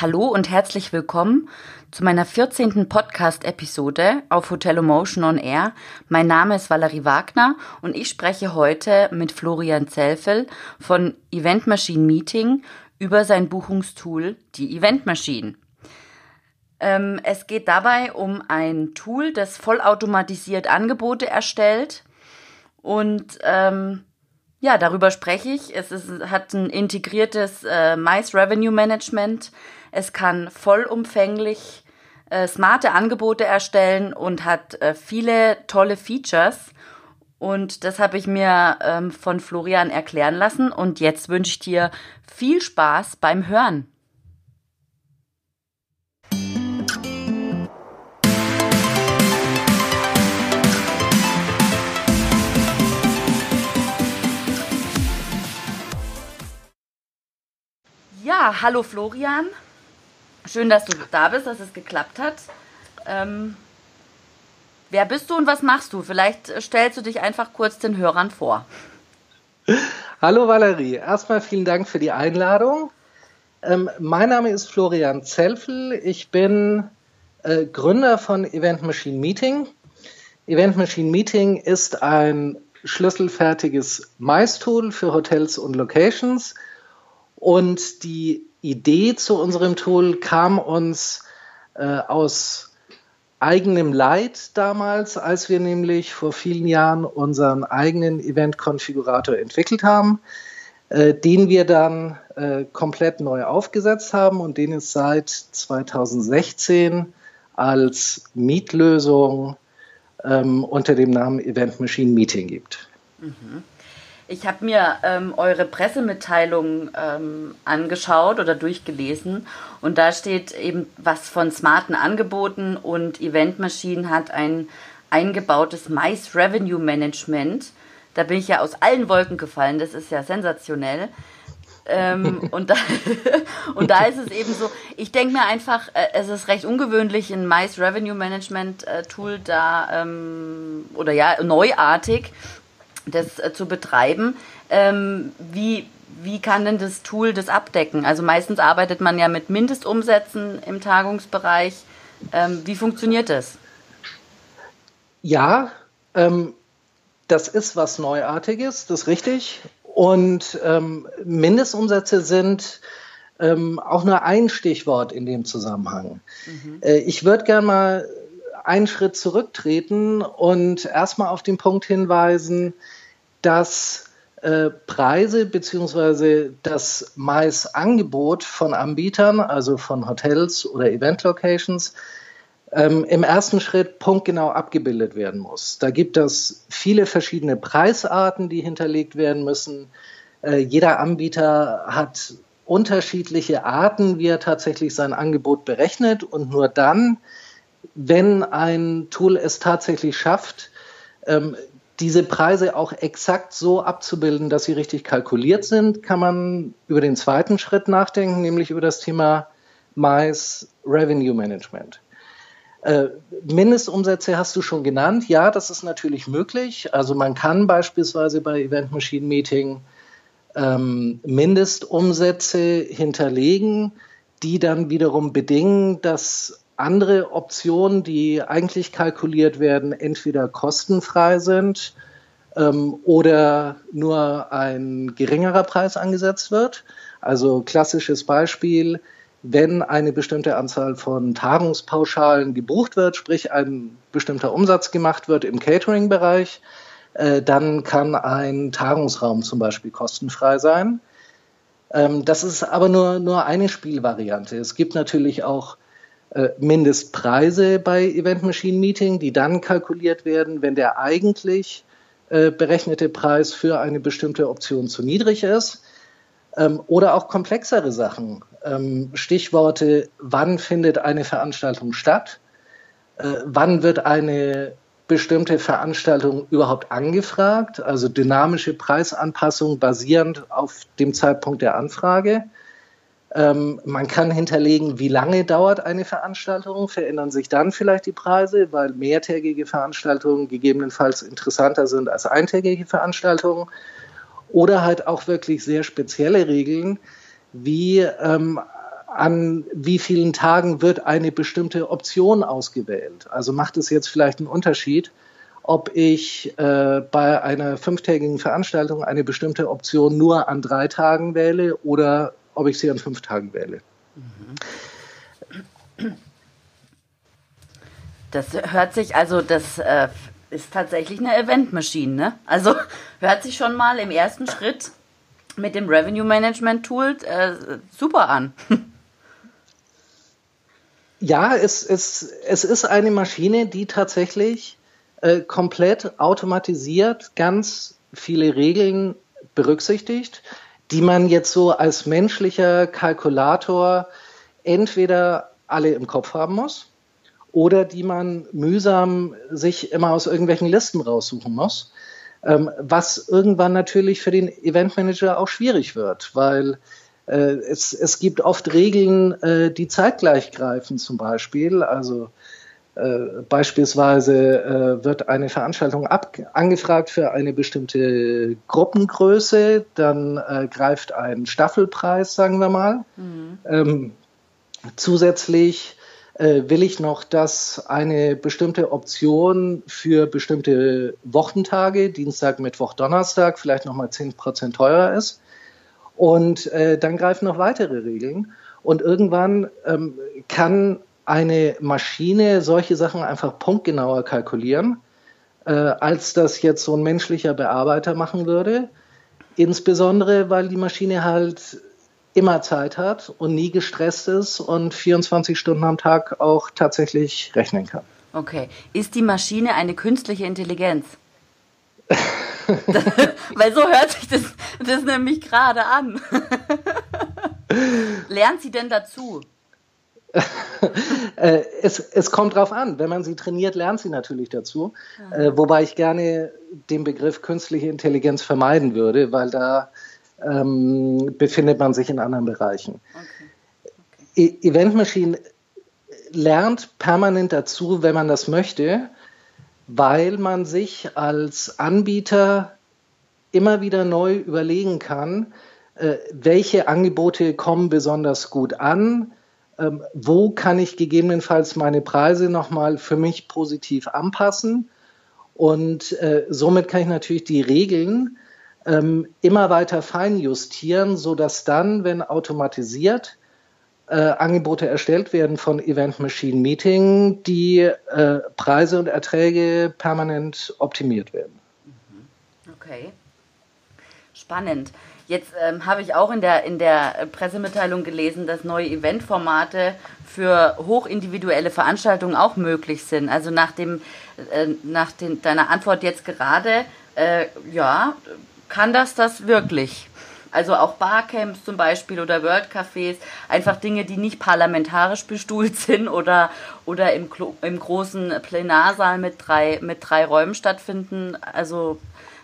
Hallo und herzlich willkommen zu meiner 14. Podcast-Episode auf Hotel Emotion on Air. Mein Name ist Valerie Wagner und ich spreche heute mit Florian Zelfel von Event Machine Meeting über sein Buchungstool, die Event Machine. Ähm, es geht dabei um ein Tool, das vollautomatisiert Angebote erstellt und ähm, ja, darüber spreche ich. Es ist, hat ein integriertes äh, Mice Revenue Management es kann vollumfänglich äh, smarte Angebote erstellen und hat äh, viele tolle Features. Und das habe ich mir ähm, von Florian erklären lassen. Und jetzt wünsche ich dir viel Spaß beim Hören. Ja, hallo Florian. Schön, dass du da bist, dass es geklappt hat. Ähm, wer bist du und was machst du? Vielleicht stellst du dich einfach kurz den Hörern vor. Hallo Valerie, erstmal vielen Dank für die Einladung. Ähm, mein Name ist Florian Zelfel. Ich bin äh, Gründer von Event Machine Meeting. Event Machine Meeting ist ein schlüsselfertiges Mais-Tool für Hotels und Locations. Und die Idee zu unserem Tool kam uns äh, aus eigenem Leid damals, als wir nämlich vor vielen Jahren unseren eigenen Event-Konfigurator entwickelt haben, äh, den wir dann äh, komplett neu aufgesetzt haben und den es seit 2016 als Mietlösung ähm, unter dem Namen Event Machine Meeting gibt. Mhm. Ich habe mir ähm, eure Pressemitteilung ähm, angeschaut oder durchgelesen und da steht eben was von smarten Angeboten und Eventmaschinen hat ein eingebautes Mice Revenue Management. Da bin ich ja aus allen Wolken gefallen, das ist ja sensationell. ähm, und, da, und da ist es eben so, ich denke mir einfach, äh, es ist recht ungewöhnlich, ein Mice Revenue Management äh, Tool da, ähm, oder ja, neuartig das äh, zu betreiben. Ähm, wie, wie kann denn das Tool das abdecken? Also meistens arbeitet man ja mit Mindestumsätzen im Tagungsbereich. Ähm, wie funktioniert das? Ja, ähm, das ist was Neuartiges, das ist richtig. Und ähm, Mindestumsätze sind ähm, auch nur ein Stichwort in dem Zusammenhang. Mhm. Äh, ich würde gerne mal einen Schritt zurücktreten und erstmal auf den Punkt hinweisen, dass äh, Preise bzw. das Mais-Angebot von Anbietern, also von Hotels oder Event-Locations, ähm, im ersten Schritt punktgenau abgebildet werden muss. Da gibt es viele verschiedene Preisarten, die hinterlegt werden müssen. Äh, jeder Anbieter hat unterschiedliche Arten, wie er tatsächlich sein Angebot berechnet und nur dann, wenn ein Tool es tatsächlich schafft, ähm, diese Preise auch exakt so abzubilden, dass sie richtig kalkuliert sind, kann man über den zweiten Schritt nachdenken, nämlich über das Thema Mais Revenue Management. Äh, Mindestumsätze hast du schon genannt. Ja, das ist natürlich möglich. Also man kann beispielsweise bei Event Machine Meeting ähm, Mindestumsätze hinterlegen, die dann wiederum bedingen, dass andere Optionen, die eigentlich kalkuliert werden, entweder kostenfrei sind ähm, oder nur ein geringerer Preis angesetzt wird. Also klassisches Beispiel, wenn eine bestimmte Anzahl von Tagungspauschalen gebucht wird, sprich ein bestimmter Umsatz gemacht wird im Catering-Bereich, äh, dann kann ein Tagungsraum zum Beispiel kostenfrei sein. Ähm, das ist aber nur, nur eine Spielvariante. Es gibt natürlich auch Mindestpreise bei Event Machine Meeting, die dann kalkuliert werden, wenn der eigentlich äh, berechnete Preis für eine bestimmte Option zu niedrig ist. Ähm, oder auch komplexere Sachen. Ähm, Stichworte, wann findet eine Veranstaltung statt? Äh, wann wird eine bestimmte Veranstaltung überhaupt angefragt? Also dynamische Preisanpassung basierend auf dem Zeitpunkt der Anfrage. Ähm, man kann hinterlegen, wie lange dauert eine Veranstaltung, verändern sich dann vielleicht die Preise, weil mehrtägige Veranstaltungen gegebenenfalls interessanter sind als eintägige Veranstaltungen. Oder halt auch wirklich sehr spezielle Regeln, wie ähm, an wie vielen Tagen wird eine bestimmte Option ausgewählt. Also macht es jetzt vielleicht einen Unterschied, ob ich äh, bei einer fünftägigen Veranstaltung eine bestimmte Option nur an drei Tagen wähle oder ob ich sie an fünf Tagen wähle. Das hört sich, also das äh, ist tatsächlich eine Event-Maschine, ne? Also hört sich schon mal im ersten Schritt mit dem Revenue Management Tool äh, super an. Ja, es, es, es ist eine Maschine, die tatsächlich äh, komplett automatisiert ganz viele Regeln berücksichtigt, die man jetzt so als menschlicher Kalkulator entweder alle im Kopf haben muss oder die man mühsam sich immer aus irgendwelchen Listen raussuchen muss, ähm, was irgendwann natürlich für den Eventmanager auch schwierig wird, weil äh, es, es gibt oft Regeln, äh, die zeitgleich greifen zum Beispiel. Also beispielsweise äh, wird eine Veranstaltung angefragt für eine bestimmte Gruppengröße, dann äh, greift ein Staffelpreis, sagen wir mal. Mhm. Ähm, zusätzlich äh, will ich noch, dass eine bestimmte Option für bestimmte Wochentage, Dienstag, Mittwoch, Donnerstag, vielleicht nochmal 10% teurer ist. Und äh, dann greifen noch weitere Regeln. Und irgendwann ähm, kann eine Maschine solche Sachen einfach punktgenauer kalkulieren, äh, als das jetzt so ein menschlicher Bearbeiter machen würde. Insbesondere, weil die Maschine halt immer Zeit hat und nie gestresst ist und 24 Stunden am Tag auch tatsächlich rechnen kann. Okay. Ist die Maschine eine künstliche Intelligenz? weil so hört sich das, das nämlich gerade an. Lernt sie denn dazu? Äh, es, es kommt drauf an. Wenn man sie trainiert, lernt sie natürlich dazu. Äh, wobei ich gerne den Begriff künstliche Intelligenz vermeiden würde, weil da ähm, befindet man sich in anderen Bereichen. Okay. Okay. E Event Machine lernt permanent dazu, wenn man das möchte, weil man sich als Anbieter immer wieder neu überlegen kann, äh, welche Angebote kommen besonders gut an, ähm, wo kann ich gegebenenfalls meine Preise nochmal für mich positiv anpassen. Und äh, somit kann ich natürlich die Regeln ähm, immer weiter feinjustieren, sodass dann, wenn automatisiert äh, Angebote erstellt werden von Event Machine Meeting, die äh, Preise und Erträge permanent optimiert werden. Mhm. Okay. Spannend. Jetzt ähm, habe ich auch in der, in der Pressemitteilung gelesen, dass neue Eventformate für hochindividuelle Veranstaltungen auch möglich sind. Also nach, dem, äh, nach den, deiner Antwort jetzt gerade, äh, ja, kann das das wirklich? Also auch Barcamps zum Beispiel oder World Cafés, einfach Dinge, die nicht parlamentarisch bestuhlt sind oder, oder im, im großen Plenarsaal mit drei, mit drei Räumen stattfinden. Also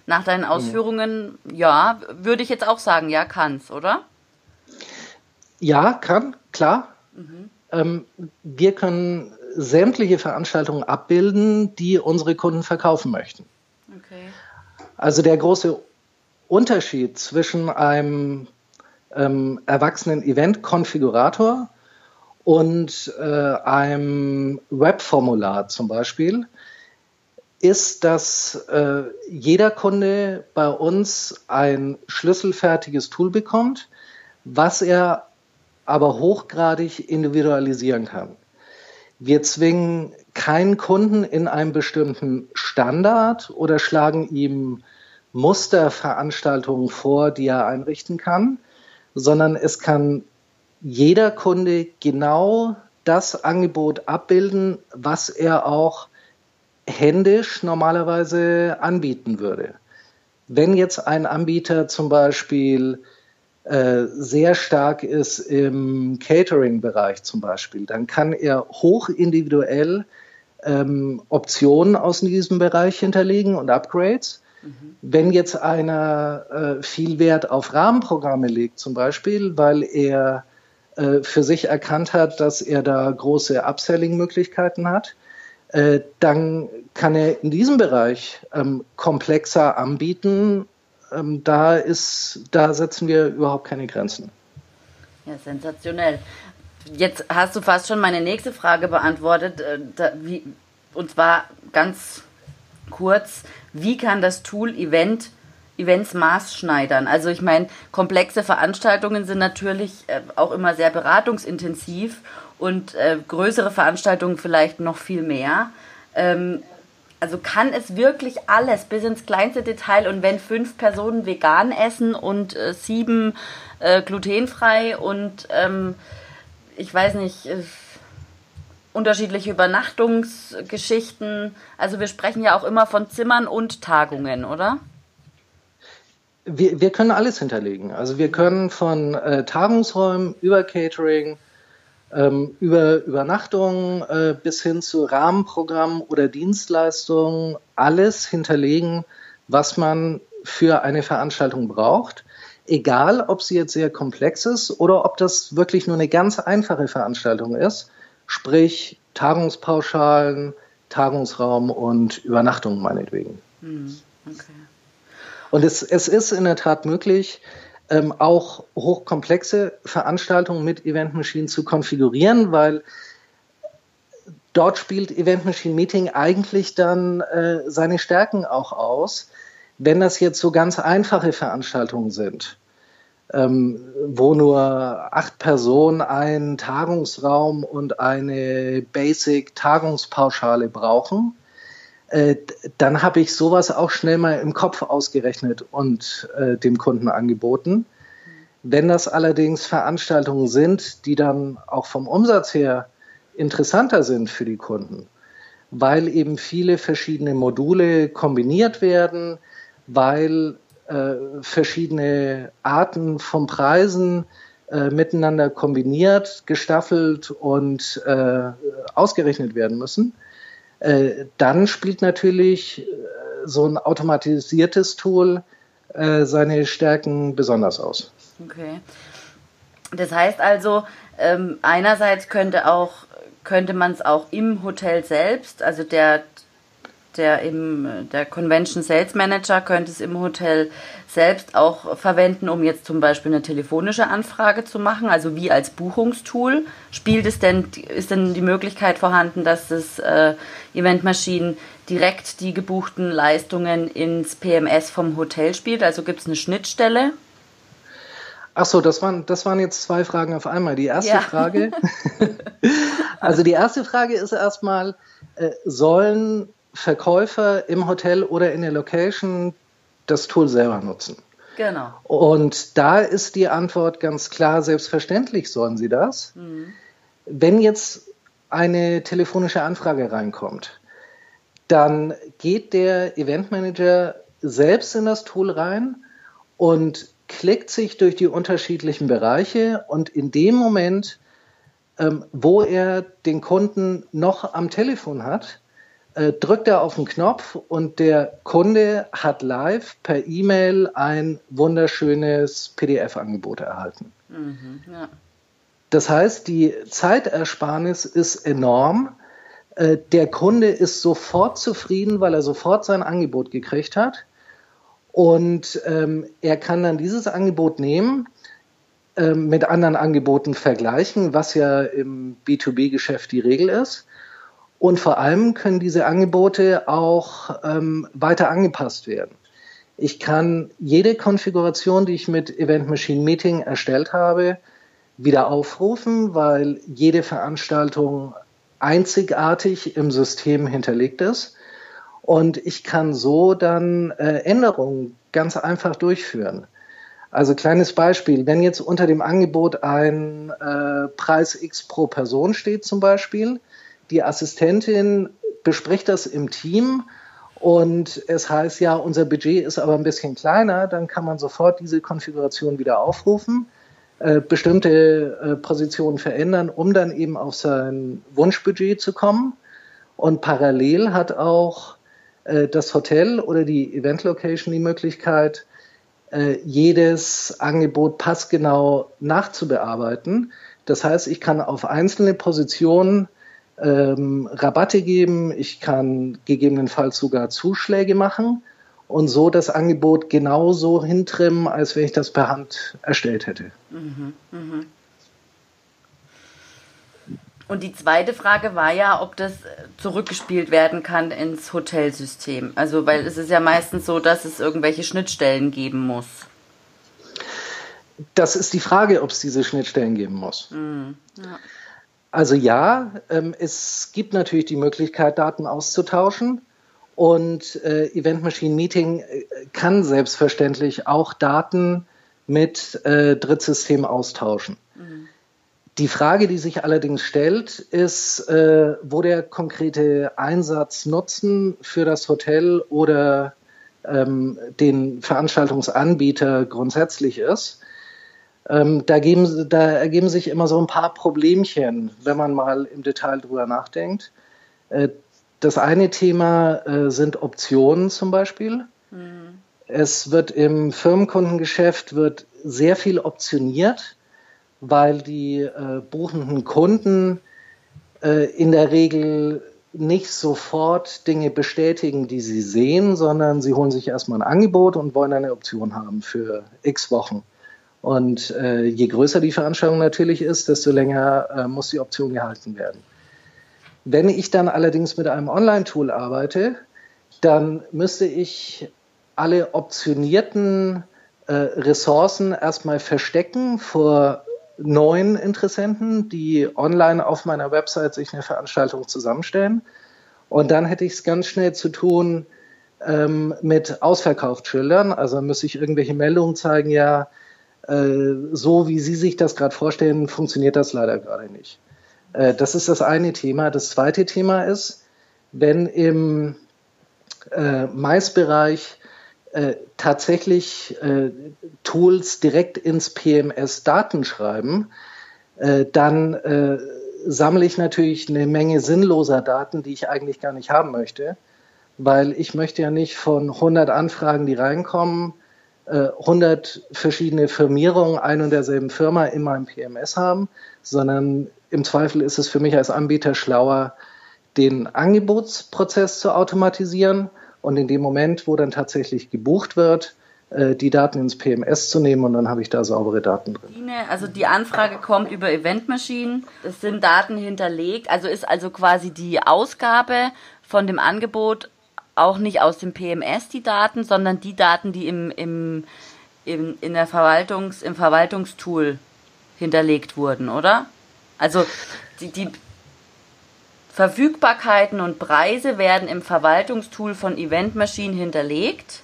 nach deinen Ausführungen, ja, würde ich jetzt auch sagen, ja, kann's, oder? Ja, kann, klar. Mhm. Ähm, wir können sämtliche Veranstaltungen abbilden, die unsere Kunden verkaufen möchten. Okay. Also der große Unterschied zwischen einem ähm, erwachsenen Event-Konfigurator und äh, einem Webformular zum Beispiel ist, dass äh, jeder Kunde bei uns ein schlüsselfertiges Tool bekommt, was er aber hochgradig individualisieren kann. Wir zwingen keinen Kunden in einem bestimmten Standard oder schlagen ihm Musterveranstaltungen vor, die er einrichten kann, sondern es kann jeder Kunde genau das Angebot abbilden, was er auch händisch normalerweise anbieten würde. Wenn jetzt ein Anbieter zum Beispiel äh, sehr stark ist im Catering-Bereich zum Beispiel, dann kann er hoch individuell ähm, Optionen aus diesem Bereich hinterlegen und Upgrades. Mhm. Wenn jetzt einer äh, viel Wert auf Rahmenprogramme legt, zum Beispiel, weil er äh, für sich erkannt hat, dass er da große Upselling-Möglichkeiten hat, äh, dann kann er in diesem Bereich ähm, komplexer anbieten. Ähm, da, ist, da setzen wir überhaupt keine Grenzen. Ja, sensationell. Jetzt hast du fast schon meine nächste Frage beantwortet. Äh, da, wie, und zwar ganz kurz, wie kann das Tool Event Events maßschneidern? Also ich meine, komplexe Veranstaltungen sind natürlich äh, auch immer sehr beratungsintensiv und äh, größere Veranstaltungen vielleicht noch viel mehr. Ähm, also kann es wirklich alles bis ins kleinste Detail und wenn fünf Personen vegan essen und äh, sieben äh, glutenfrei und ähm, ich weiß nicht, äh, unterschiedliche Übernachtungsgeschichten. Also wir sprechen ja auch immer von Zimmern und Tagungen, oder? Wir, wir können alles hinterlegen. Also wir können von äh, Tagungsräumen über Catering, ähm, über Übernachtungen äh, bis hin zu Rahmenprogrammen oder Dienstleistungen alles hinterlegen, was man für eine Veranstaltung braucht. Egal, ob sie jetzt sehr komplex ist oder ob das wirklich nur eine ganz einfache Veranstaltung ist sprich Tagungspauschalen, Tagungsraum und Übernachtung meinetwegen. Hm, okay. Und es, es ist in der Tat möglich, ähm, auch hochkomplexe Veranstaltungen mit Event Machine zu konfigurieren, weil dort spielt Event Machine Meeting eigentlich dann äh, seine Stärken auch aus. Wenn das jetzt so ganz einfache Veranstaltungen sind, ähm, wo nur acht Personen einen Tagungsraum und eine Basic-Tagungspauschale brauchen, äh, dann habe ich sowas auch schnell mal im Kopf ausgerechnet und äh, dem Kunden angeboten. Wenn das allerdings Veranstaltungen sind, die dann auch vom Umsatz her interessanter sind für die Kunden, weil eben viele verschiedene Module kombiniert werden, weil äh, verschiedene Arten von Preisen äh, miteinander kombiniert, gestaffelt und äh, ausgerechnet werden müssen. Äh, dann spielt natürlich äh, so ein automatisiertes Tool äh, seine Stärken besonders aus. Okay. Das heißt also, ähm, einerseits könnte auch könnte man es auch im Hotel selbst, also der der im der Convention Sales Manager könnte es im Hotel selbst auch verwenden, um jetzt zum Beispiel eine telefonische Anfrage zu machen, also wie als Buchungstool. Spielt es denn, ist denn die Möglichkeit vorhanden, dass das äh, Eventmaschinen direkt die gebuchten Leistungen ins PMS vom Hotel spielt? Also gibt es eine Schnittstelle? Ach so, das waren, das waren jetzt zwei Fragen auf einmal. Die erste ja. Frage, also die erste Frage ist erstmal, äh, sollen Verkäufer im Hotel oder in der Location das Tool selber nutzen. Genau. Und da ist die Antwort ganz klar, selbstverständlich sollen sie das. Mhm. Wenn jetzt eine telefonische Anfrage reinkommt, dann geht der Eventmanager selbst in das Tool rein und klickt sich durch die unterschiedlichen Bereiche und in dem Moment, ähm, wo er den Kunden noch am Telefon hat, äh, drückt er auf den Knopf und der Kunde hat live per E-Mail ein wunderschönes PDF-Angebot erhalten. Mhm, ja. Das heißt, die Zeitersparnis ist enorm. Äh, der Kunde ist sofort zufrieden, weil er sofort sein Angebot gekriegt hat. Und ähm, er kann dann dieses Angebot nehmen, ähm, mit anderen Angeboten vergleichen, was ja im B2B-Geschäft die Regel ist und vor allem können diese Angebote auch ähm, weiter angepasst werden. Ich kann jede Konfiguration, die ich mit Event Machine Meeting erstellt habe, wieder aufrufen, weil jede Veranstaltung einzigartig im System hinterlegt ist. Und ich kann so dann äh, Änderungen ganz einfach durchführen. Also kleines Beispiel, wenn jetzt unter dem Angebot ein äh, Preis X pro Person steht zum Beispiel, die Assistentin bespricht das im Team und es heißt ja, unser Budget ist aber ein bisschen kleiner, dann kann man sofort diese Konfiguration wieder aufrufen, äh, bestimmte äh, Positionen verändern, um dann eben auf sein Wunschbudget zu kommen. Und parallel hat auch äh, das Hotel oder die Event Location die Möglichkeit, äh, jedes Angebot passgenau nachzubearbeiten. Das heißt, ich kann auf einzelne Positionen ähm, Rabatte geben, ich kann gegebenenfalls sogar Zuschläge machen und so das Angebot genauso hintrimmen, als wenn ich das per Hand erstellt hätte. Mhm, mhm. Und die zweite Frage war ja, ob das zurückgespielt werden kann ins Hotelsystem. Also, weil es ist ja meistens so, dass es irgendwelche Schnittstellen geben muss. Das ist die Frage, ob es diese Schnittstellen geben muss. Mhm. Ja. Also ja, ähm, es gibt natürlich die Möglichkeit, Daten auszutauschen. Und äh, Event Machine Meeting äh, kann selbstverständlich auch Daten mit äh, Drittsystemen austauschen. Mhm. Die Frage, die sich allerdings stellt, ist, wo der konkrete Einsatz Nutzen für das Hotel oder ähm, den Veranstaltungsanbieter grundsätzlich ist. Ähm, da, geben, da ergeben sich immer so ein paar Problemchen, wenn man mal im Detail drüber nachdenkt. Äh, das eine Thema äh, sind Optionen zum Beispiel. Mhm. Es wird im Firmenkundengeschäft wird sehr viel optioniert weil die äh, buchenden Kunden äh, in der Regel nicht sofort Dinge bestätigen, die sie sehen, sondern sie holen sich erstmal ein Angebot und wollen eine Option haben für x Wochen. Und äh, je größer die Veranstaltung natürlich ist, desto länger äh, muss die Option gehalten werden. Wenn ich dann allerdings mit einem Online-Tool arbeite, dann müsste ich alle optionierten äh, Ressourcen erstmal verstecken vor neuen Interessenten, die online auf meiner Website sich eine Veranstaltung zusammenstellen. Und dann hätte ich es ganz schnell zu tun ähm, mit Ausverkaufsschildern. Also müsste ich irgendwelche Meldungen zeigen, ja, so wie Sie sich das gerade vorstellen, funktioniert das leider gerade nicht. Äh, das ist das eine Thema. Das zweite Thema ist, wenn im äh, Mais-Bereich äh, tatsächlich äh, Tools direkt ins PMS Daten schreiben, äh, dann äh, sammle ich natürlich eine Menge sinnloser Daten, die ich eigentlich gar nicht haben möchte, weil ich möchte ja nicht von 100 Anfragen, die reinkommen, 100 äh, verschiedene Firmierungen ein und derselben Firma in meinem PMS haben, sondern im Zweifel ist es für mich als Anbieter schlauer, den Angebotsprozess zu automatisieren und in dem Moment, wo dann tatsächlich gebucht wird, äh, die Daten ins PMS zu nehmen und dann habe ich da saubere Daten drin. Also die Anfrage kommt über Eventmaschinen, es sind Daten hinterlegt, also ist also quasi die Ausgabe von dem Angebot auch nicht aus dem PMS die Daten, sondern die Daten, die im, im, im, in der Verwaltungs, im Verwaltungstool hinterlegt wurden, oder? Also die, die Verfügbarkeiten und Preise werden im Verwaltungstool von Event Machine hinterlegt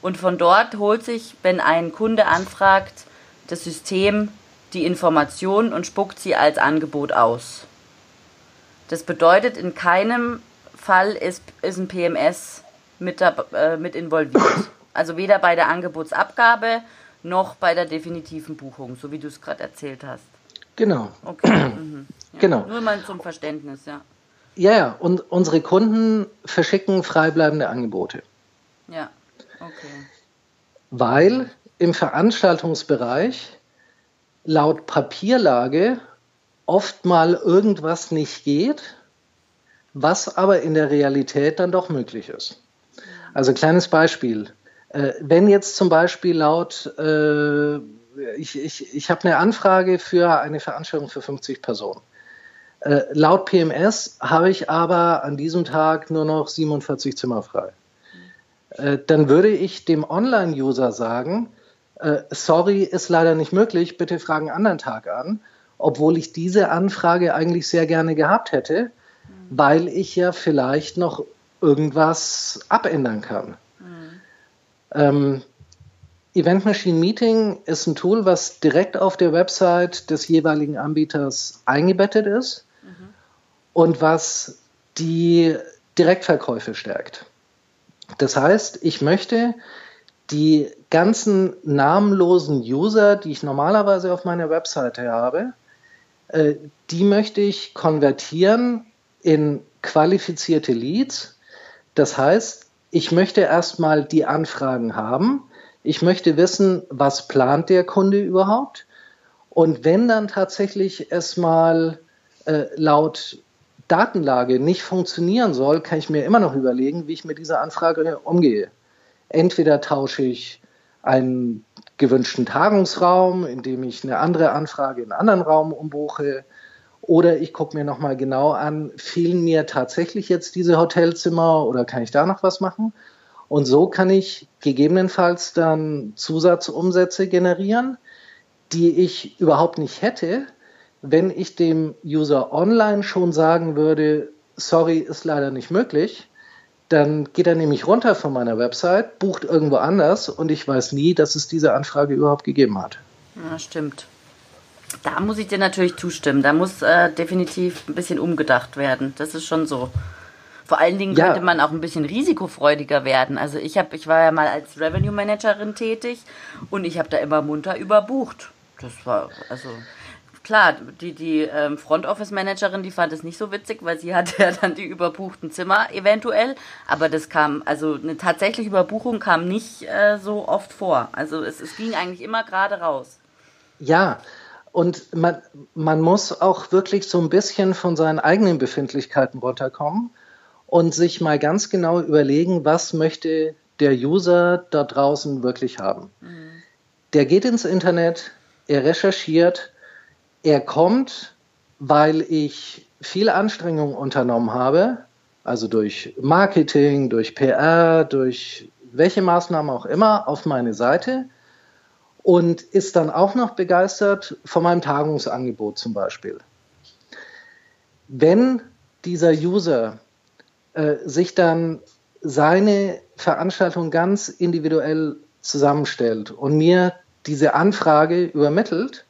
und von dort holt sich, wenn ein Kunde anfragt, das System die Informationen und spuckt sie als Angebot aus. Das bedeutet, in keinem Fall ist, ist ein PMS mit, äh, mit involviert. Also weder bei der Angebotsabgabe noch bei der definitiven Buchung, so wie du es gerade erzählt hast. Genau. Okay. Mhm. Ja, genau. Nur mal zum Verständnis, ja. Ja, ja, und unsere Kunden verschicken freibleibende Angebote. Ja, okay. Weil im Veranstaltungsbereich laut Papierlage oft mal irgendwas nicht geht, was aber in der Realität dann doch möglich ist. Also kleines Beispiel. Äh, wenn jetzt zum Beispiel laut äh, ich, ich, ich habe eine Anfrage für eine Veranstaltung für 50 Personen. Äh, laut PMS habe ich aber an diesem Tag nur noch 47 Zimmer frei. Äh, dann würde ich dem Online-User sagen, äh, sorry, ist leider nicht möglich, bitte fragen einen anderen Tag an, obwohl ich diese Anfrage eigentlich sehr gerne gehabt hätte. Weil ich ja vielleicht noch irgendwas abändern kann. Mhm. Ähm, Event Machine Meeting ist ein Tool, was direkt auf der Website des jeweiligen Anbieters eingebettet ist mhm. und was die Direktverkäufe stärkt. Das heißt, ich möchte die ganzen namenlosen User, die ich normalerweise auf meiner Webseite habe, äh, die möchte ich konvertieren in qualifizierte Leads. Das heißt, ich möchte erstmal die Anfragen haben, ich möchte wissen, was plant der Kunde überhaupt? Und wenn dann tatsächlich es mal äh, laut Datenlage nicht funktionieren soll, kann ich mir immer noch überlegen, wie ich mit dieser Anfrage umgehe. Entweder tausche ich einen gewünschten Tagungsraum, indem ich eine andere Anfrage in einen anderen Raum umbuche, Oder ich gucke mir nochmal genau an, fehlen mir tatsächlich jetzt diese Hotelzimmer oder kann ich da noch was machen? Und so kann ich gegebenenfalls dann Zusatzumsätze generieren, die ich überhaupt nicht hätte, wenn ich dem User online schon sagen würde, sorry, ist leider nicht möglich, dann geht er nämlich runter von meiner Website, bucht irgendwo anders und ich weiß nie, dass es diese Anfrage überhaupt gegeben hat. Ja, stimmt. Da muss ich dir natürlich zustimmen. Da muss äh, definitiv ein bisschen umgedacht werden. Das ist schon so. Vor allen Dingen ja. könnte man auch ein bisschen risikofreudiger werden. Also ich habe, ich war ja mal als Revenue Managerin tätig und ich habe da immer munter überbucht. Das war also klar, die, die ähm, Front Office Managerin, die fand es nicht so witzig, weil sie hatte ja dann die überbuchten Zimmer eventuell. Aber das kam, also eine tatsächliche Überbuchung kam nicht äh, so oft vor. Also es, es ging eigentlich immer gerade raus. Ja, und man, man muss auch wirklich so ein bisschen von seinen eigenen Befindlichkeiten runterkommen und sich mal ganz genau überlegen, was möchte der User da draußen wirklich haben. Mhm. Der geht ins Internet, er recherchiert, er kommt, weil ich viel Anstrengung unternommen habe, also durch Marketing, durch PR, durch welche Maßnahmen auch immer, auf meine Seite und ist dann auch noch begeistert von meinem Tagungsangebot zum Beispiel. Wenn dieser User äh, sich dann seine Veranstaltung ganz individuell zusammenstellt und mir diese Anfrage übermittelt,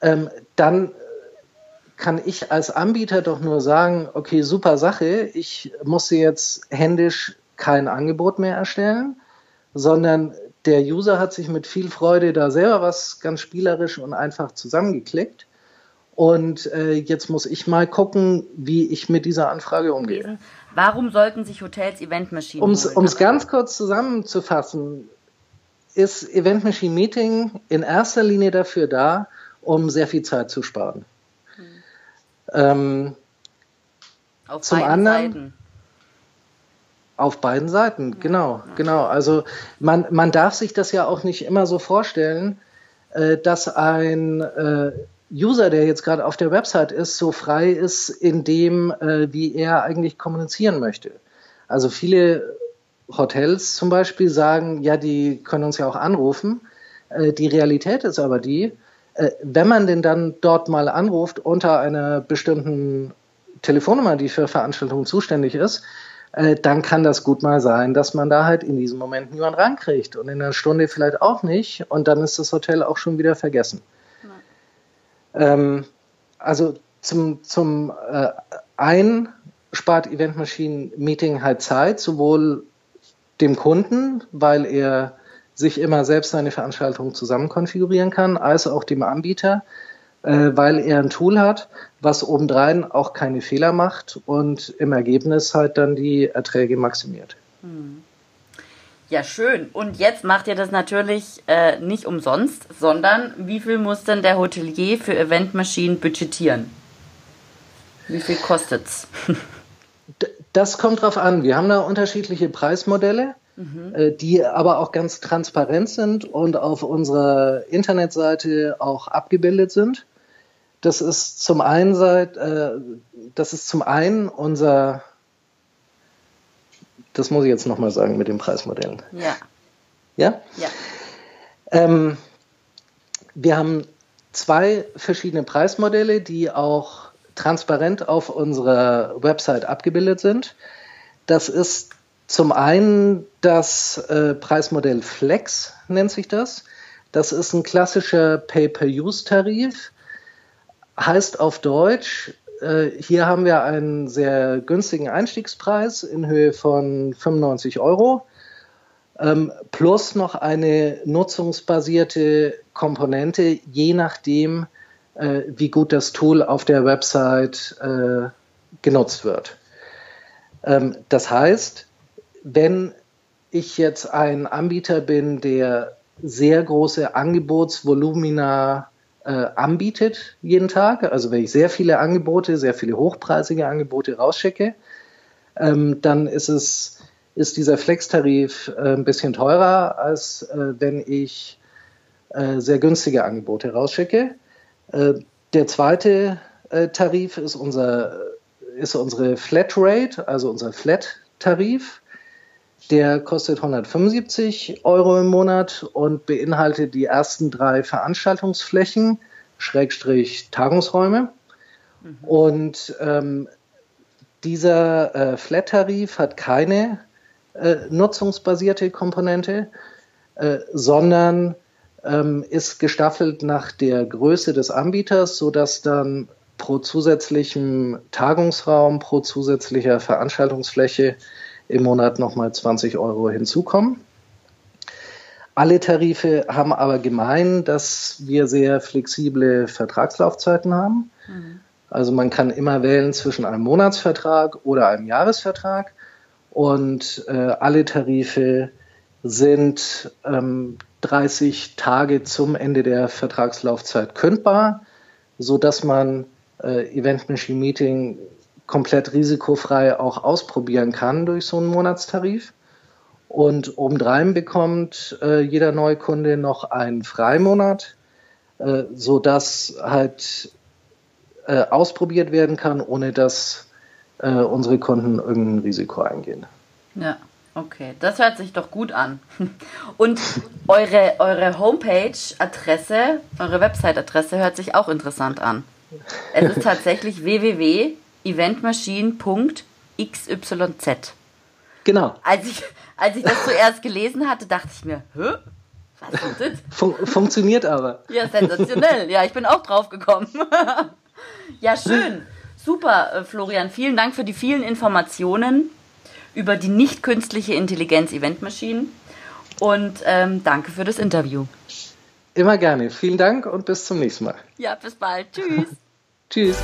ähm, dann kann ich als Anbieter doch nur sagen, okay, super Sache, ich muss jetzt händisch kein Angebot mehr erstellen, sondern der User hat sich mit viel Freude da selber was ganz spielerisch und einfach zusammengeklickt. Und äh, jetzt muss ich mal gucken, wie ich mit dieser Anfrage umgehe. Warum sollten sich Hotels Eventmaschinen Um es ganz kurz zusammenzufassen, ist Event Machine Meeting in erster Linie dafür da, um sehr viel Zeit zu sparen. Hm. Ähm, Auf zum anderen, Seiten. Auf beiden Seiten, genau, genau. Also man, man darf sich das ja auch nicht immer so vorstellen, äh, dass ein äh, User, der jetzt gerade auf der Website ist, so frei ist in dem, äh, wie er eigentlich kommunizieren möchte. Also viele Hotels zum Beispiel sagen, ja, die können uns ja auch anrufen. Äh, die Realität ist aber die, äh, wenn man den dann dort mal anruft unter einer bestimmten Telefonnummer, die für Veranstaltungen zuständig ist, äh, dann kann das gut mal sein, dass man da halt in diesem Moment niemand rankriegt und in einer Stunde vielleicht auch nicht und dann ist das Hotel auch schon wieder vergessen. Ähm, also zum, zum äh, einen spart Eventmaschinen Meeting halt Zeit, sowohl dem Kunden, weil er sich immer selbst seine Veranstaltung zusammen konfigurieren kann, als auch dem Anbieter, weil er ein Tool hat, was obendrein auch keine Fehler macht und im Ergebnis halt dann die Erträge maximiert. Hm. Ja, schön. Und jetzt macht ihr das natürlich äh, nicht umsonst, sondern wie viel muss denn der Hotelier für Eventmaschinen budgetieren? Wie viel kostet's? das kommt drauf an. Wir haben da unterschiedliche Preismodelle mhm. Äh, die aber auch ganz transparent sind und auf unserer Internetseite auch abgebildet sind. Das ist zum einen seit, äh, das ist zum einen unser, das muss ich jetzt nochmal sagen mit den Preismodellen. Ja. Ja? Ja. Ähm, wir haben zwei verschiedene Preismodelle, die auch transparent auf unserer Website abgebildet sind. Das ist zum einen das äh, Preismodell Flex nennt sich das. Das ist ein klassischer Pay-per-Use-Tarif. Heißt auf Deutsch, äh, hier haben wir einen sehr günstigen Einstiegspreis in Höhe von 95 Euro ähm, plus noch eine nutzungsbasierte Komponente, je nachdem, äh, wie gut das Tool auf der Website äh, genutzt wird. Ähm, das heißt, wenn ich jetzt ein Anbieter bin, der sehr große Angebotsvolumina äh, anbietet jeden Tag, also wenn ich sehr viele Angebote, sehr viele hochpreisige Angebote rausschicke, ähm, dann ist es ist dieser Flex-Tarif äh, ein bisschen teurer, als äh, wenn ich äh, sehr günstige Angebote rausschicke. Äh, der zweite Tarif ist, unser, ist unsere Flatrate, also unser Flat-Tarif. Der kostet 175 Euro im Monat und beinhaltet die ersten drei Veranstaltungsflächen, Schrägstrich Tagungsräume. Mhm. Und ähm, dieser äh, Flat-Tarif hat keine äh, nutzungsbasierte Komponente, äh, sondern ähm, ist gestaffelt nach der Größe des Anbieters, sodass dann pro zusätzlichem Tagungsraum, pro zusätzlicher Veranstaltungsfläche im Monat nochmal 20 Euro hinzukommen. Alle Tarife haben aber gemein, dass wir sehr flexible Vertragslaufzeiten haben. Mhm. Also man kann immer wählen zwischen einem Monatsvertrag oder einem Jahresvertrag. Und äh, alle Tarife sind ähm, 30 Tage zum Ende der Vertragslaufzeit kündbar, sodass man äh, Event Machine Meeting komplett risikofrei auch ausprobieren kann durch so einen Monatstarif. Und obendrein bekommt äh, jeder Neukunde noch einen Freimonat, äh, sodass halt äh, ausprobiert werden kann, ohne dass äh, unsere Kunden irgendein Risiko eingehen. Ja, okay. Das hört sich doch gut an. Und eure, eure Homepage-Adresse, eure Website-Adresse hört sich auch interessant an. Es ist tatsächlich www.eventmachine.xyz. Genau. Als ich, als ich das zuerst gelesen hatte, dachte ich mir, hä? Was ist das? Fun funktioniert aber. Ja, sensationell. Ja, ich bin auch drauf gekommen. ja, schön. Super, äh, Florian. Vielen Dank für die vielen Informationen über die nicht künstliche Intelligenz Eventmaschinen. Und ähm, danke für das Interview. Immer gerne. Vielen Dank und bis zum nächsten Mal. Ja, bis bald. Tschüss. Tschüss.